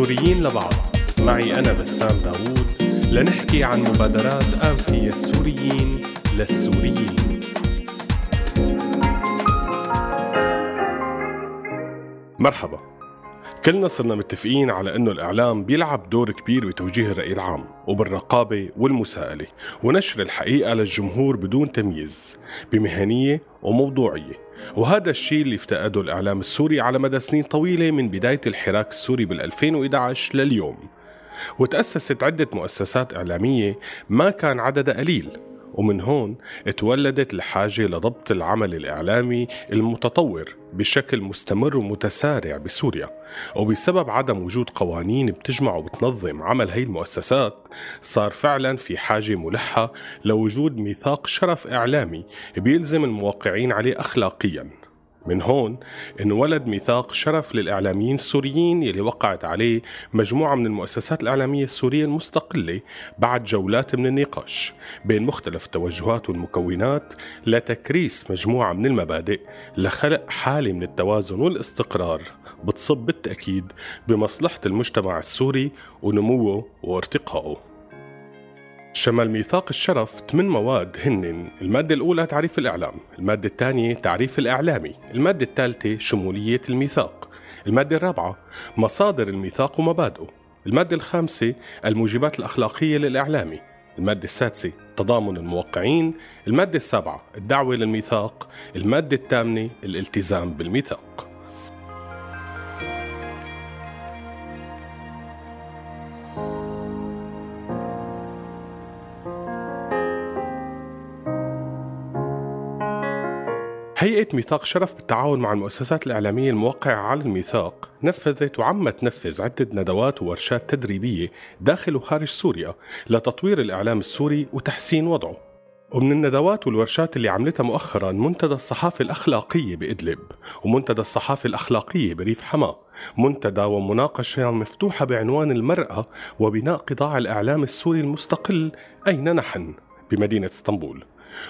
سوريين لبعض. معي أنا بسام داوود. لنحكي عن مبادرات آنفية السوريين للسوريين. مرحبا. كلنا صرنا متفقين على إنه الإعلام بيلعب دور كبير بتوجيه الرأي العام وبالرقابة والمساءلة ونشر الحقيقة للجمهور بدون تمييز بمهنية وموضوعية. وهذا الشيء اللي افتقده الإعلام السوري على مدى سنين طويلة من بداية الحراك السوري بال 2011 لليوم. وتأسست عدة مؤسسات إعلامية ما كان عددها قليل. ومن هون تولدت الحاجة لضبط العمل الإعلامي المتطور بشكل مستمر ومتسارع بسوريا. وبسبب عدم وجود قوانين بتجمع وبتنظم عمل هي المؤسسات صار فعلا في حاجة ملحة لوجود ميثاق شرف إعلامي بيلزم الموقعين عليه أخلاقياً. من هون انولد ميثاق شرف للإعلاميين السوريين يلي وقعت عليه مجموعة من المؤسسات الإعلامية السورية المستقلة بعد جولات من النقاش بين مختلف التوجهات والمكونات لتكريس مجموعة من المبادئ لخلق حالة من التوازن والاستقرار بتصب بالتأكيد بمصلحة المجتمع السوري ونموه وارتقائه. شمل ميثاق الشرف ثمان مواد هن. المادة الأولى تعريف الإعلام المادة الثانية تعريف الإعلامي المادة الثالثة شمولية الميثاق المادة الرابعة مصادر الميثاق ومبادئه المادة الخامسة الموجبات الأخلاقية للإعلامي المادة السادسة تضامن الموقعين المادة السابعة الدعوة للميثاق المادة الثامنة الالتزام بالميثاق. هيئة ميثاق شرف بالتعاون مع المؤسسات الإعلامية الموقعة على الميثاق نفذت وعم تنفذ عدة ندوات وورشات تدريبية داخل وخارج سوريا لتطوير الإعلام السوري وتحسين وضعه. ومن الندوات والورشات اللي عملتها مؤخرا منتدى الصحافة الأخلاقية بإدلب ومنتدى الصحافة الأخلاقية بريف حماه منتدى ومناقشة مفتوحة بعنوان المرأة وبناء قطاع الإعلام السوري المستقل أين نحن؟ بمدينة إسطنبول.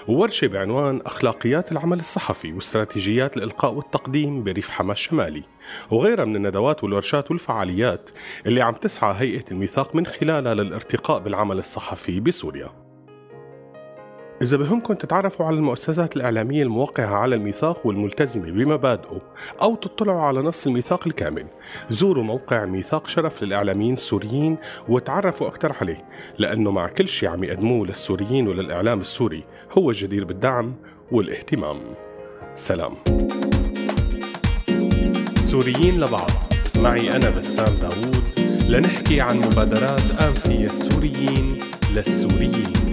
وورشة بعنوان أخلاقيات العمل الصحفي واستراتيجيات الإلقاء والتقديم بريف حما الشمالي. وغيرها من الندوات والورشات والفعاليات اللي عم تسعى هيئة الميثاق من خلالها للارتقاء بالعمل الصحفي بسوريا. إذا بهمكم تتعرفوا على المؤسسات الإعلامية الموقعة على الميثاق والملتزمة بمبادئه أو تطلعوا على نص الميثاق الكامل. زوروا موقع ميثاق شرف للإعلاميين السوريين وتعرفوا أكثر عليه لأنه مع كل شيء عم يقدموه للسوريين وللإعلام السوري هو جدير بالدعم والاهتمام. سلام. سوريين لبعض. معي أنا بسام داوود لنحكي عن مبادرات آنفية السوريين للسوريين.